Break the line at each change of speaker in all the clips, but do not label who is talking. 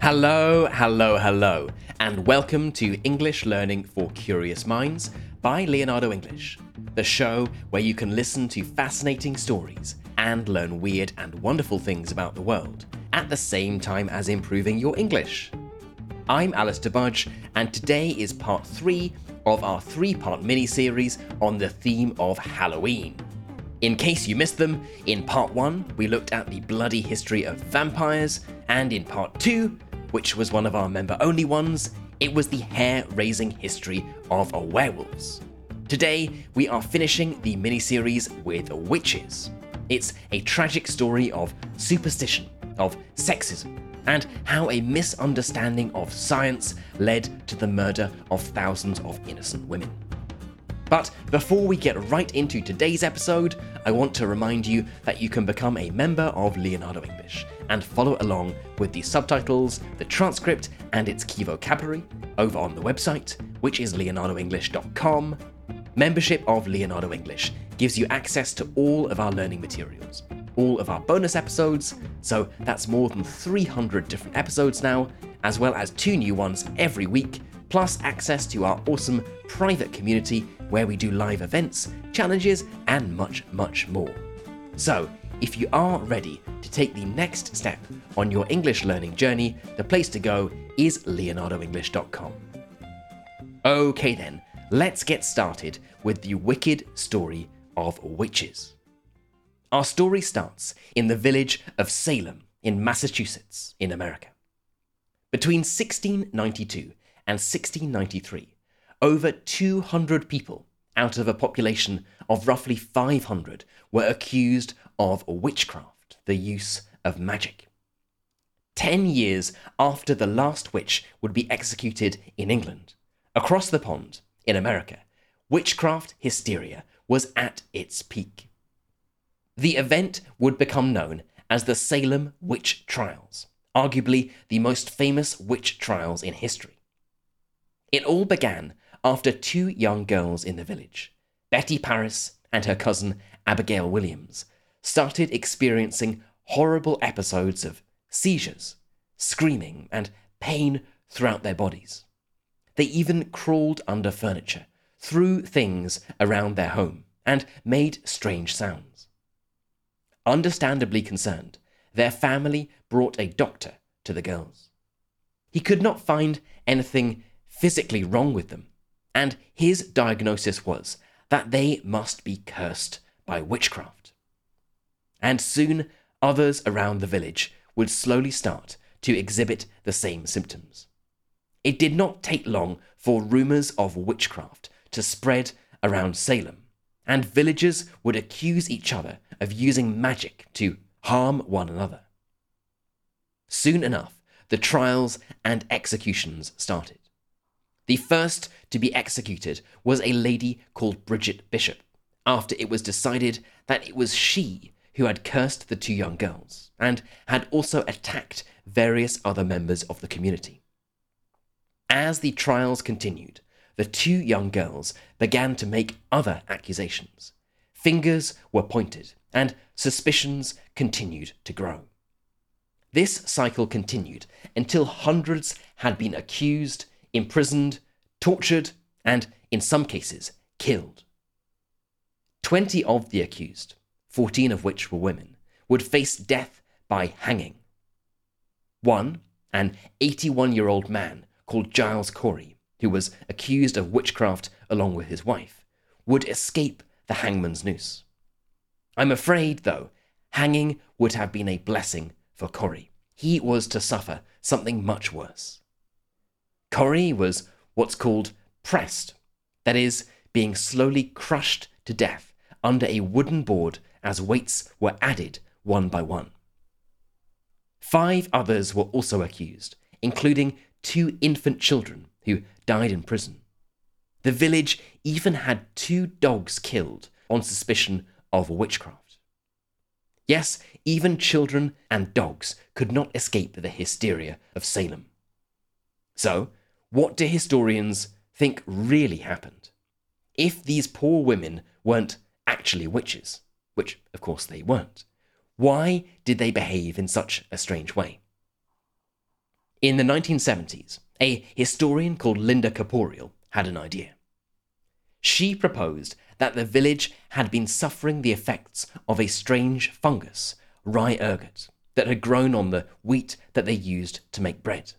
Hello, hello, hello, and welcome to English Learning for Curious Minds by Leonardo English, the show where you can listen to fascinating stories and learn weird and wonderful things about the world at the same time as improving your English. I'm Alastair Budge, and today is part three of our three part mini series on the theme of Halloween. In case you missed them, in part one, we looked at the bloody history of vampires, and in part two, which was one of our member only ones, it was the hair raising history of a werewolves. Today, we are finishing the miniseries with witches. It's a tragic story of superstition, of sexism, and how a misunderstanding of science led to the murder of thousands of innocent women. But before we get right into today's episode, I want to remind you that you can become a member of Leonardo English and follow along with the subtitles, the transcript, and its key vocabulary over on the website, which is leonardoenglish.com. Membership of Leonardo English gives you access to all of our learning materials, all of our bonus episodes, so that's more than 300 different episodes now, as well as two new ones every week, plus access to our awesome private community where we do live events, challenges, and much, much more. So, if you are ready to take the next step on your English learning journey, the place to go is leonardoenglish.com. Okay, then, let's get started with the wicked story of witches. Our story starts in the village of Salem in Massachusetts, in America. Between 1692 and 1693, over 200 people out of a population of roughly 500 were accused of witchcraft, the use of magic. Ten years after the last witch would be executed in England, across the pond, in America, witchcraft hysteria was at its peak. The event would become known as the Salem Witch Trials, arguably the most famous witch trials in history. It all began after two young girls in the village, Betty Parris and her cousin Abigail Williams, started experiencing horrible episodes of seizures, screaming, and pain throughout their bodies. They even crawled under furniture, threw things around their home, and made strange sounds. Understandably concerned, their family brought a doctor to the girls. He could not find anything physically wrong with them, and his diagnosis was that they must be cursed by witchcraft. And soon others around the village would slowly start to exhibit the same symptoms. It did not take long for rumours of witchcraft to spread around Salem, and villagers would accuse each other of using magic to harm one another. Soon enough, the trials and executions started. The first to be executed was a lady called Bridget Bishop, after it was decided that it was she who had cursed the two young girls and had also attacked various other members of the community. As the trials continued, the two young girls began to make other accusations. Fingers were pointed, and suspicions continued to grow. This cycle continued until hundreds had been accused, imprisoned, tortured, and, in some cases, killed. Twenty of the accused, fourteen of which were women, would face death by hanging. One, an 81 year old man called Giles Corey, who was accused of witchcraft along with his wife, would escape the hangman's noose. I'm afraid, though, hanging would have been a blessing for Corey. He was to suffer something much worse. Corey was what's called pressed, that is, being slowly crushed to death under a wooden board as weights were added one by one. Five others were also accused, including two infant children who died in prison. The village even had two dogs killed on suspicion of witchcraft. Yes, even children and dogs could not escape the hysteria of Salem. So, what do historians think really happened? If these poor women weren't actually witches, which of course they weren't, why did they behave in such a strange way? In the 1970s, a historian called Linda Caporael had an idea. She proposed that the village had been suffering the effects of a strange fungus, rye ergot, that had grown on the wheat that they used to make bread.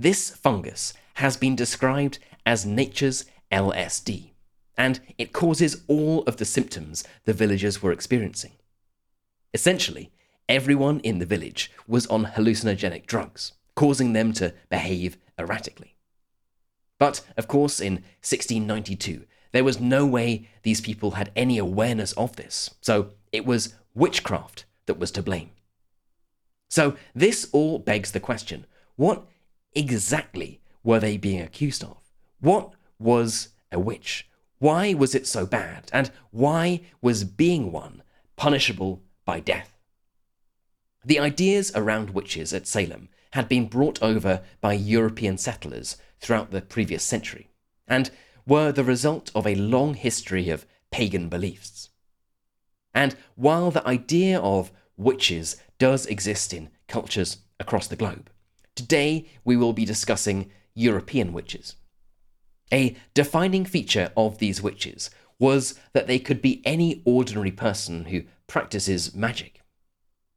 This fungus has been described as nature's LSD, and it causes all of the symptoms the villagers were experiencing. Essentially, everyone in the village was on hallucinogenic drugs, causing them to behave erratically. But, of course, in 1692, there was no way these people had any awareness of this, so it was witchcraft that was to blame. So, this all begs the question what exactly were they being accused of? What was a witch? Why was it so bad? And why was being one punishable by death? The ideas around witches at Salem had been brought over by European settlers throughout the previous century, and were the result of a long history of pagan beliefs. And while the idea of witches does exist in cultures across the globe, today we will be discussing European witches. A defining feature of these witches was that they could be any ordinary person who practices magic.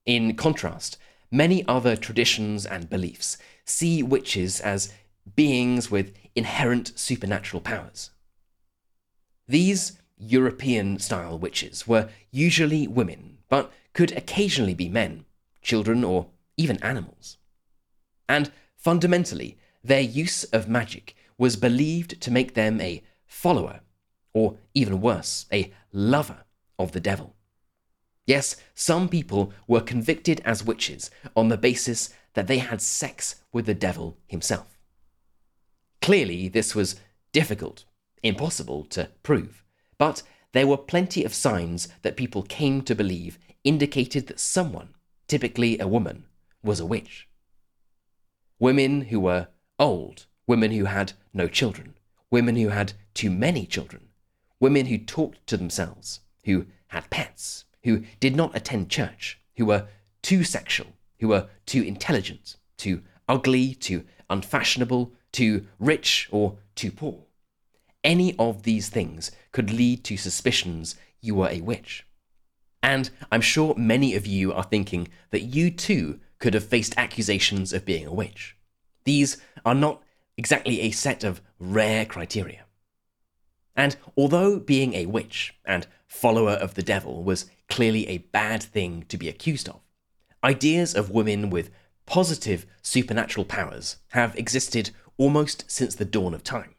In contrast, many other traditions and beliefs see witches as beings with inherent supernatural powers. These European style witches were usually women, but could occasionally be men, children, or even animals. And fundamentally, their use of magic was believed to make them a follower, or even worse, a lover of the devil. Yes, some people were convicted as witches on the basis that they had sex with the devil himself. Clearly, this was difficult, impossible to prove, but there were plenty of signs that people came to believe indicated that someone, typically a woman, was a witch. Women who were old, women who had no children, women who had too many children, women who talked to themselves, who had pets, who did not attend church, who were too sexual, who were too intelligent, too ugly, too unfashionable, too rich, or too poor. Any of these things could lead to suspicions you were a witch. And I'm sure many of you are thinking that you too could have faced accusations of being a witch. These are not exactly a set of rare criteria. And although being a witch and follower of the devil was clearly a bad thing to be accused of, ideas of women with positive supernatural powers have existed almost since the dawn of time.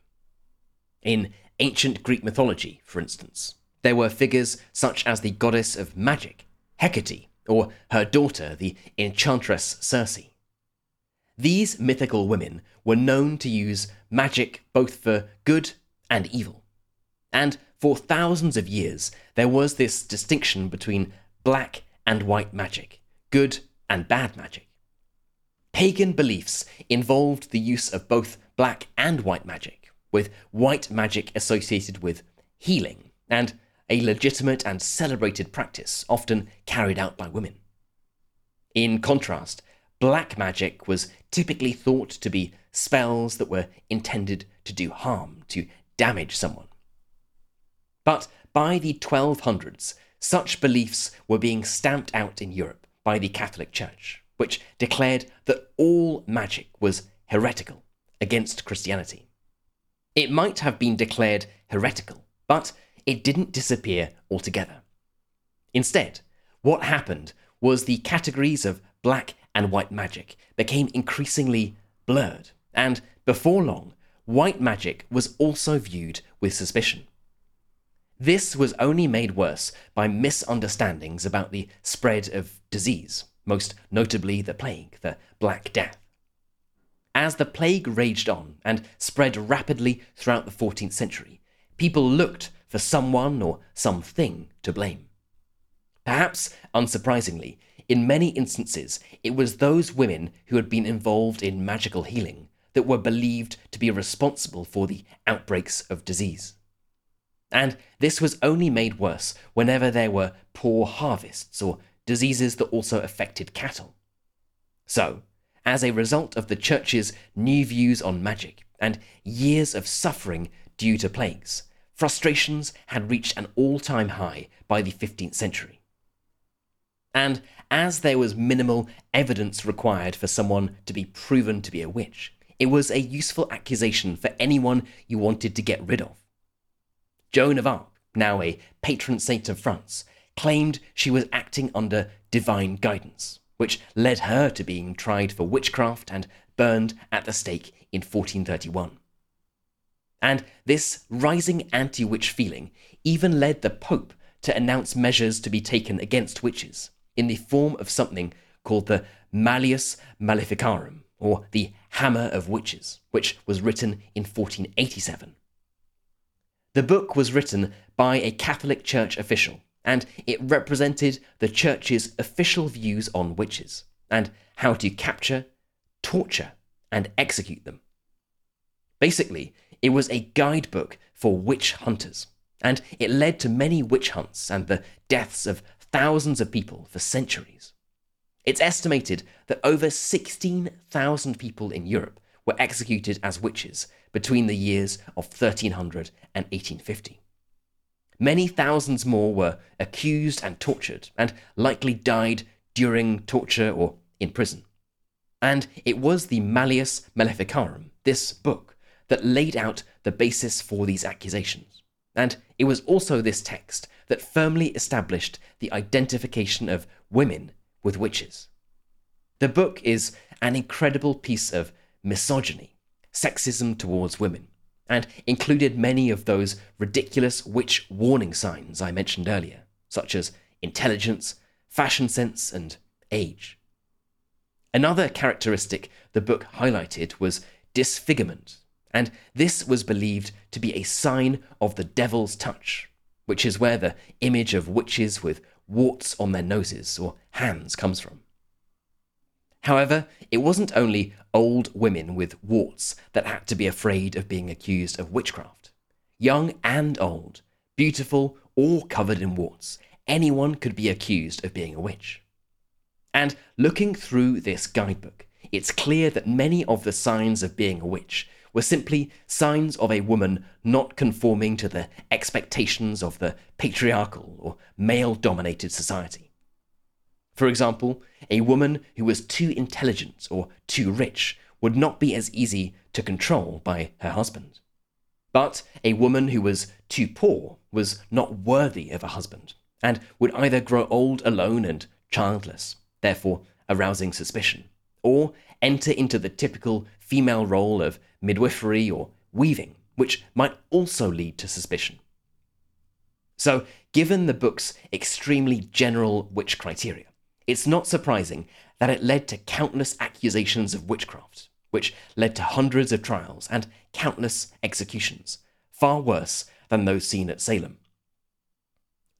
In ancient Greek mythology, for instance, there were figures such as the goddess of magic, Hecate, or her daughter, the enchantress Circe. These mythical women were known to use magic both for good and evil. And for thousands of years, there was this distinction between black and white magic, good and bad magic. Pagan beliefs involved the use of both black and white magic, with white magic associated with healing and a legitimate and celebrated practice often carried out by women. In contrast, black magic was typically thought to be spells that were intended to do harm, to damage someone. But by the 1200s, such beliefs were being stamped out in Europe by the Catholic Church, which declared that all magic was heretical against Christianity. It might have been declared heretical, but it didn't disappear altogether. Instead, what happened was the categories of black and white magic became increasingly blurred, and before long, white magic was also viewed with suspicion. This was only made worse by misunderstandings about the spread of disease, most notably the plague, the Black Death. As the plague raged on and spread rapidly throughout the 14th century, people looked for someone or something to blame. Perhaps unsurprisingly, in many instances, it was those women who had been involved in magical healing that were believed to be responsible for the outbreaks of disease. And this was only made worse whenever there were poor harvests or diseases that also affected cattle. So, as a result of the church's new views on magic and years of suffering due to plagues, frustrations had reached an all time high by the 15th century. And as there was minimal evidence required for someone to be proven to be a witch, it was a useful accusation for anyone you wanted to get rid of. Joan of Arc, now a patron saint of France, claimed she was acting under divine guidance, which led her to being tried for witchcraft and burned at the stake in 1431. And this rising anti witch feeling even led the Pope to announce measures to be taken against witches in the form of something called the Malleus Maleficarum, or the Hammer of Witches, which was written in 1487. The book was written by a Catholic Church official, and it represented the Church's official views on witches and how to capture, torture, and execute them. Basically, it was a guidebook for witch hunters, and it led to many witch hunts and the deaths of thousands of people for centuries. It's estimated that over 16,000 people in Europe were executed as witches between the years of 1300 and 1850. Many thousands more were accused and tortured, and likely died during torture or in prison. And it was the Malleus Maleficarum, this book, that laid out the basis for these accusations. And it was also this text that firmly established the identification of women with witches. The book is an incredible piece of misogyny, sexism towards women, and included many of those ridiculous witch warning signs I mentioned earlier, such as intelligence, fashion sense, and age. Another characteristic the book highlighted was disfigurement, and this was believed to be a sign of the devil's touch, which is where the image of witches with warts on their noses or hands comes from. However, it wasn't only old women with warts that had to be afraid of being accused of witchcraft. Young and old, beautiful or covered in warts, anyone could be accused of being a witch. And looking through this guidebook, it's clear that many of the signs of being a witch were simply signs of a woman not conforming to the expectations of the patriarchal or male dominated society. For example, a woman who was too intelligent or too rich would not be as easy to control by her husband. But a woman who was too poor was not worthy of a husband, and would either grow old alone and childless, therefore arousing suspicion, or enter into the typical female role of midwifery or weaving, which might also lead to suspicion. So, given the book's extremely general witch criteria, it's not surprising that it led to countless accusations of witchcraft, which led to hundreds of trials and countless executions, far worse than those seen at Salem.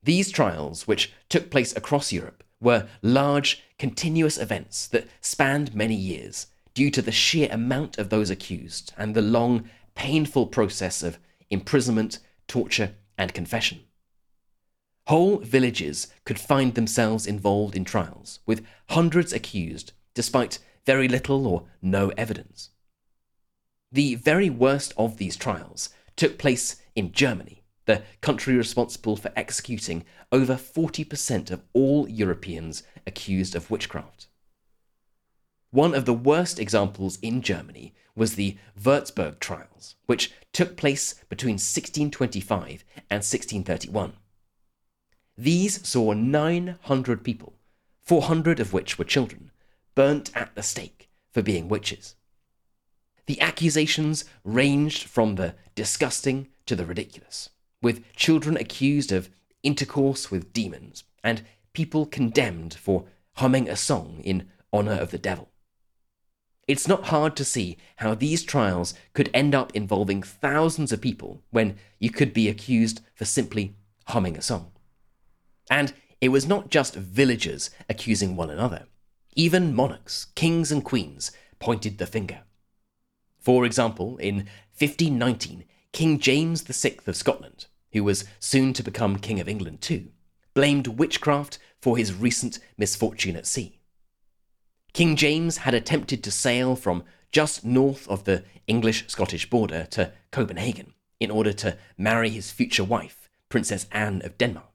These trials, which took place across Europe, were large, continuous events that spanned many years due to the sheer amount of those accused and the long, painful process of imprisonment, torture, and confession. Whole villages could find themselves involved in trials, with hundreds accused, despite very little or no evidence. The very worst of these trials took place in Germany, the country responsible for executing over 40% of all Europeans accused of witchcraft. One of the worst examples in Germany was the Würzburg trials, which took place between 1625 and 1631. These saw 900 people, 400 of which were children, burnt at the stake for being witches. The accusations ranged from the disgusting to the ridiculous, with children accused of intercourse with demons and people condemned for humming a song in honor of the devil. It's not hard to see how these trials could end up involving thousands of people when you could be accused for simply humming a song. And it was not just villagers accusing one another. Even monarchs, kings, and queens pointed the finger. For example, in 1519, King James VI of Scotland, who was soon to become King of England too, blamed witchcraft for his recent misfortune at sea. King James had attempted to sail from just north of the English Scottish border to Copenhagen in order to marry his future wife, Princess Anne of Denmark.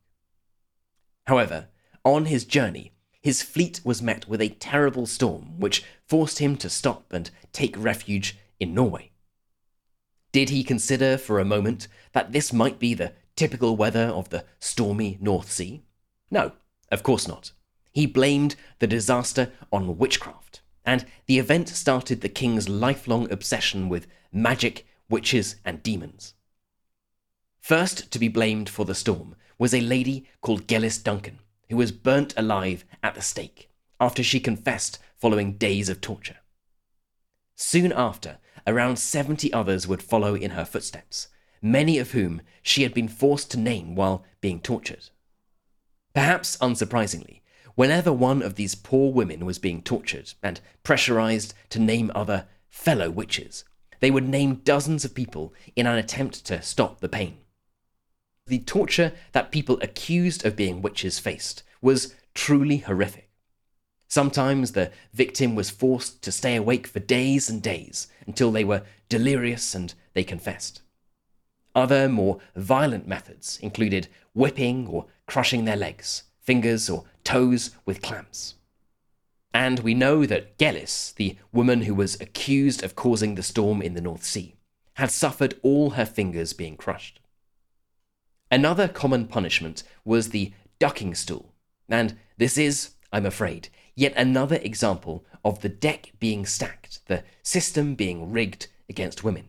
However, on his journey, his fleet was met with a terrible storm which forced him to stop and take refuge in Norway. Did he consider for a moment that this might be the typical weather of the stormy North Sea? No, of course not. He blamed the disaster on witchcraft, and the event started the king's lifelong obsession with magic, witches, and demons. First to be blamed for the storm was a lady called Geillis Duncan, who was burnt alive at the stake after she confessed following days of torture. Soon after, around 70 others would follow in her footsteps, many of whom she had been forced to name while being tortured. Perhaps unsurprisingly, whenever one of these poor women was being tortured and pressurized to name other fellow witches, they would name dozens of people in an attempt to stop the pain. The torture that people accused of being witches faced was truly horrific. Sometimes the victim was forced to stay awake for days and days until they were delirious and they confessed. Other more violent methods included whipping or crushing their legs, fingers, or toes with clamps. And we know that Geillis, the woman who was accused of causing the storm in the North Sea, had suffered all her fingers being crushed. Another common punishment was the ducking stool, and this is, I'm afraid, Yet another example of the deck being stacked, the system being rigged against women.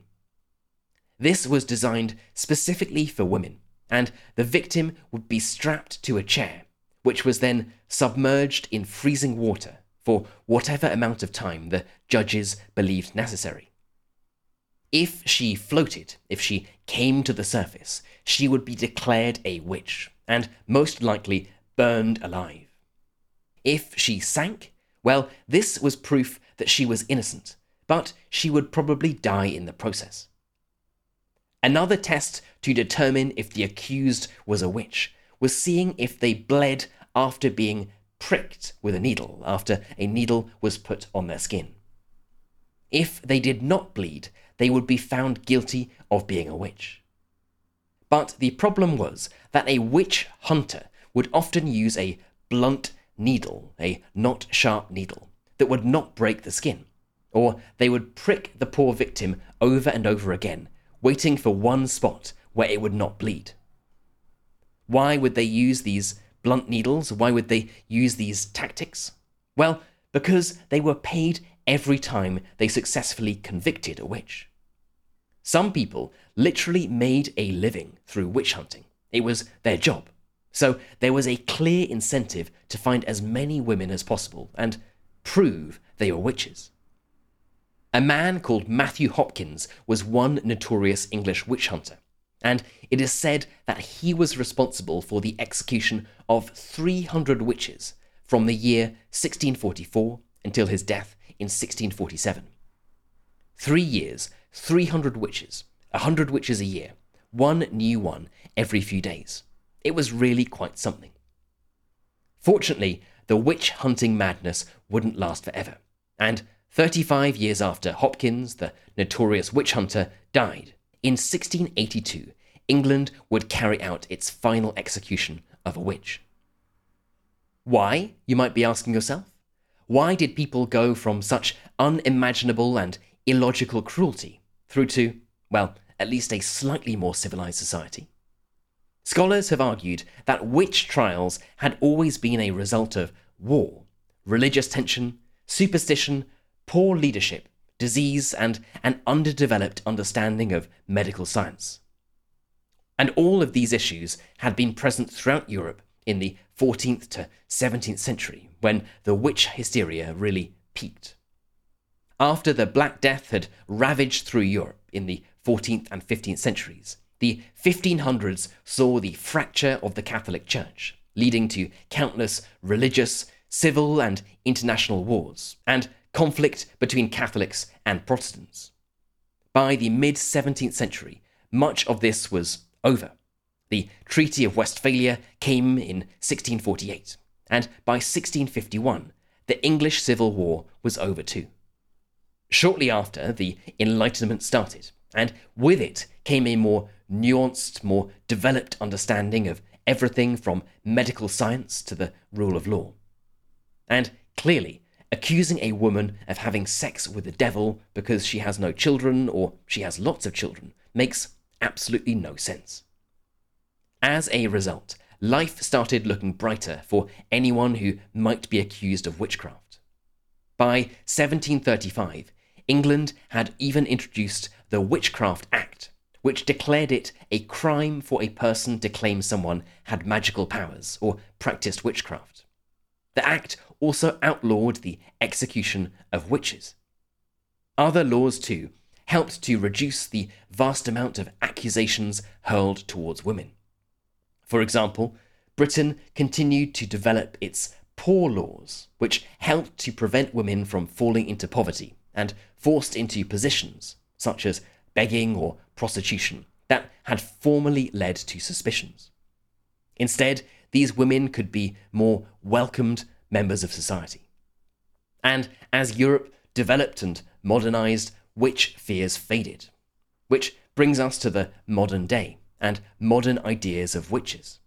This was designed specifically for women, and the victim would be strapped to a chair, which was then submerged in freezing water for whatever amount of time the judges believed necessary. If she floated, if she came to the surface, she would be declared a witch, and most likely burned alive. If she sank, well, this was proof that she was innocent, but she would probably die in the process. Another test to determine if the accused was a witch was seeing if they bled after being pricked with a needle, after a needle was put on their skin. If they did not bleed, they would be found guilty of being a witch. But the problem was that a witch hunter would often use a blunt needle, a not sharp needle, that would not break the skin. Or they would prick the poor victim over and over again, waiting for one spot where it would not bleed. Why would they use these blunt needles? Why would they use these tactics? Well, because they were paid every time they successfully convicted a witch. Some people literally made a living through witch hunting. It was their job. So there was a clear incentive to find as many women as possible and prove they were witches. A man called Matthew Hopkins was one notorious English witch hunter, and it is said that he was responsible for the execution of 300 witches from the year 1644 until his death in 1647. Three years, 300 witches, 100 witches a year, one new one every few days. It was really quite something. Fortunately, the witch hunting madness wouldn't last forever, and 35 years after Hopkins, the notorious witch hunter, died, in 1682, England would carry out its final execution of a witch. Why, you might be asking yourself? Why did people go from such unimaginable and illogical cruelty through to, well, at least a slightly more civilized society? Scholars have argued that witch trials had always been a result of war, religious tension, superstition, poor leadership, disease, and an underdeveloped understanding of medical science. And all of these issues had been present throughout Europe in the 14th to 17th century, when the witch hysteria really peaked. After the Black Death had ravaged through Europe in the 14th and 15th centuries, the 1500s saw the fracture of the Catholic Church, leading to countless religious, civil, and international wars, and conflict between Catholics and Protestants. By the mid 17th century, much of this was over. The Treaty of Westphalia came in 1648, and by 1651, the English Civil War was over too. Shortly after, the Enlightenment started, and with it came a more nuanced, more developed understanding of everything from medical science to the rule of law. And clearly, accusing a woman of having sex with the devil because she has no children or she has lots of children makes absolutely no sense. As a result, life started looking brighter for anyone who might be accused of witchcraft. By 1735, England had even introduced the Witchcraft Act, which declared it a crime for a person to claim someone had magical powers or practiced witchcraft. The Act also outlawed the execution of witches. Other laws, too, helped to reduce the vast amount of accusations hurled towards women. For example, Britain continued to develop its poor laws, which helped to prevent women from falling into poverty and forced into positions, such as begging or prostitution, that had formerly led to suspicions. Instead, these women could be more welcomed members of society. And as Europe developed and modernized, witch fears faded. Which brings us to the modern day and modern ideas of witches.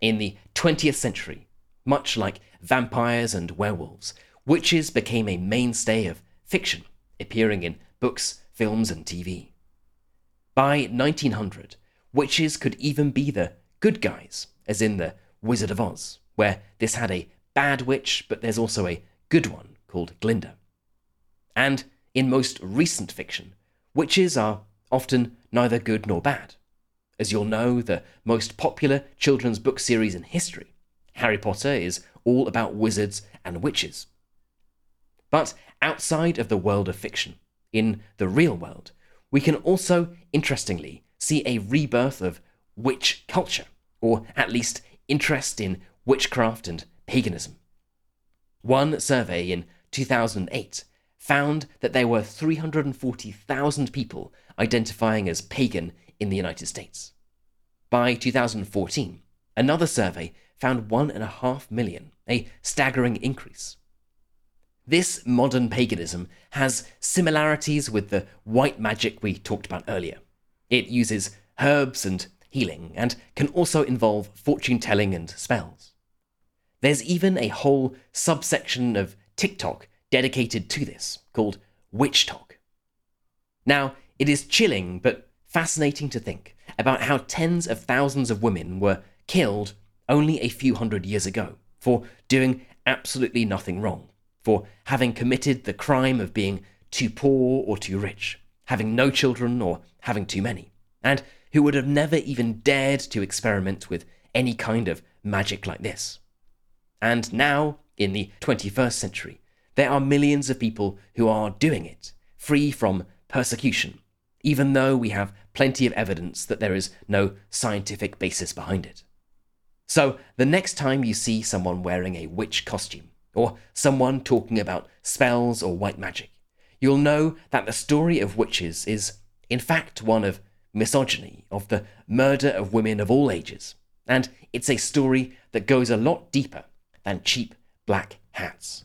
In the 20th century, much like vampires and werewolves, witches became a mainstay of fiction, appearing in books, films, and TV. By 1900, witches could even be the good guys, as in The Wizard of Oz, where this had a bad witch, but there's also a good one called Glinda. And in most recent fiction, witches are often neither good nor bad. As you'll know, the most popular children's book series in history, Harry Potter, is all about wizards and witches. But outside of the world of fiction, in the real world, we can also, interestingly, see a rebirth of witch culture, or at least interest in witchcraft and paganism. One survey in 2008 found that there were 340,000 people identifying as pagan in the United States. By 2014, another survey found 1.5 million, a staggering increase. This modern paganism has similarities with the white magic we talked about earlier. It uses herbs and healing, and can also involve fortune telling and spells. There's even a whole subsection of TikTok dedicated to this, called WitchTok. Now, it is chilling but fascinating to think about how tens of thousands of women were killed only a few hundred years ago for doing absolutely nothing wrong for having committed the crime of being too poor or too rich, having no children or having too many, and who would have never even dared to experiment with any kind of magic like this. And now, in the 21st century, there are millions of people who are doing it, free from persecution, even though we have plenty of evidence that there is no scientific basis behind it. So, the next time you see someone wearing a witch costume, or someone talking about spells or white magic, you'll know that the story of witches is, in fact, one of misogyny, of the murder of women of all ages, and it's a story that goes a lot deeper than cheap black hats.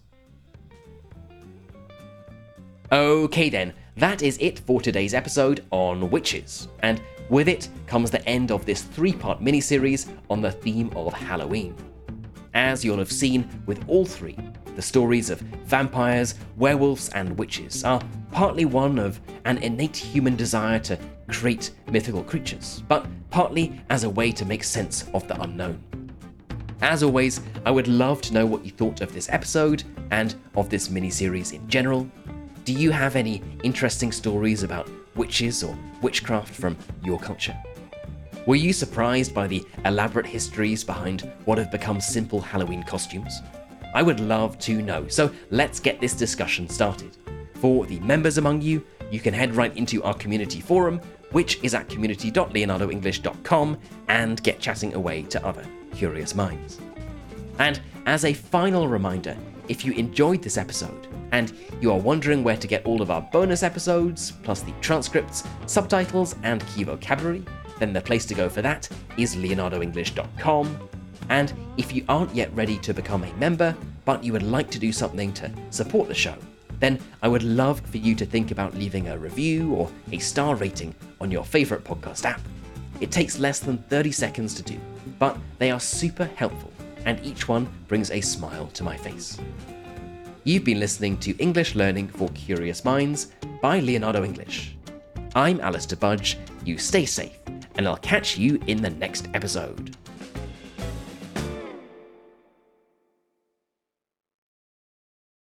Okay, then, that is it for today's episode on witches, and with it comes the end of this three part miniseries on the theme of Halloween. As you'll have seen with all three, the stories of vampires, werewolves, and witches are partly one of an innate human desire to create mythical creatures, but partly as a way to make sense of the unknown. As always, I would love to know what you thought of this episode and of this mini-series in general. Do you have any interesting stories about witches or witchcraft from your culture? Were you surprised by the elaborate histories behind what have become simple Halloween costumes? I would love to know, so let's get this discussion started. For the members among you, you can head right into our community forum, which is at community.leonardoenglish.com, and get chatting away to other curious minds. And as a final reminder, if you enjoyed this episode and you are wondering where to get all of our bonus episodes, plus the transcripts, subtitles, and key vocabulary, then the place to go for that is leonardoenglish.com. And if you aren't yet ready to become a member, but you would like to do something to support the show, then I would love for you to think about leaving a review or a star rating on your favourite podcast app. It takes less than 30 seconds to do, but they are super helpful, and each one brings a smile to my face. You've been listening to English Learning for Curious Minds by Leonardo English. I'm Alastair Budge, you stay safe, and I'll catch you in the next episode.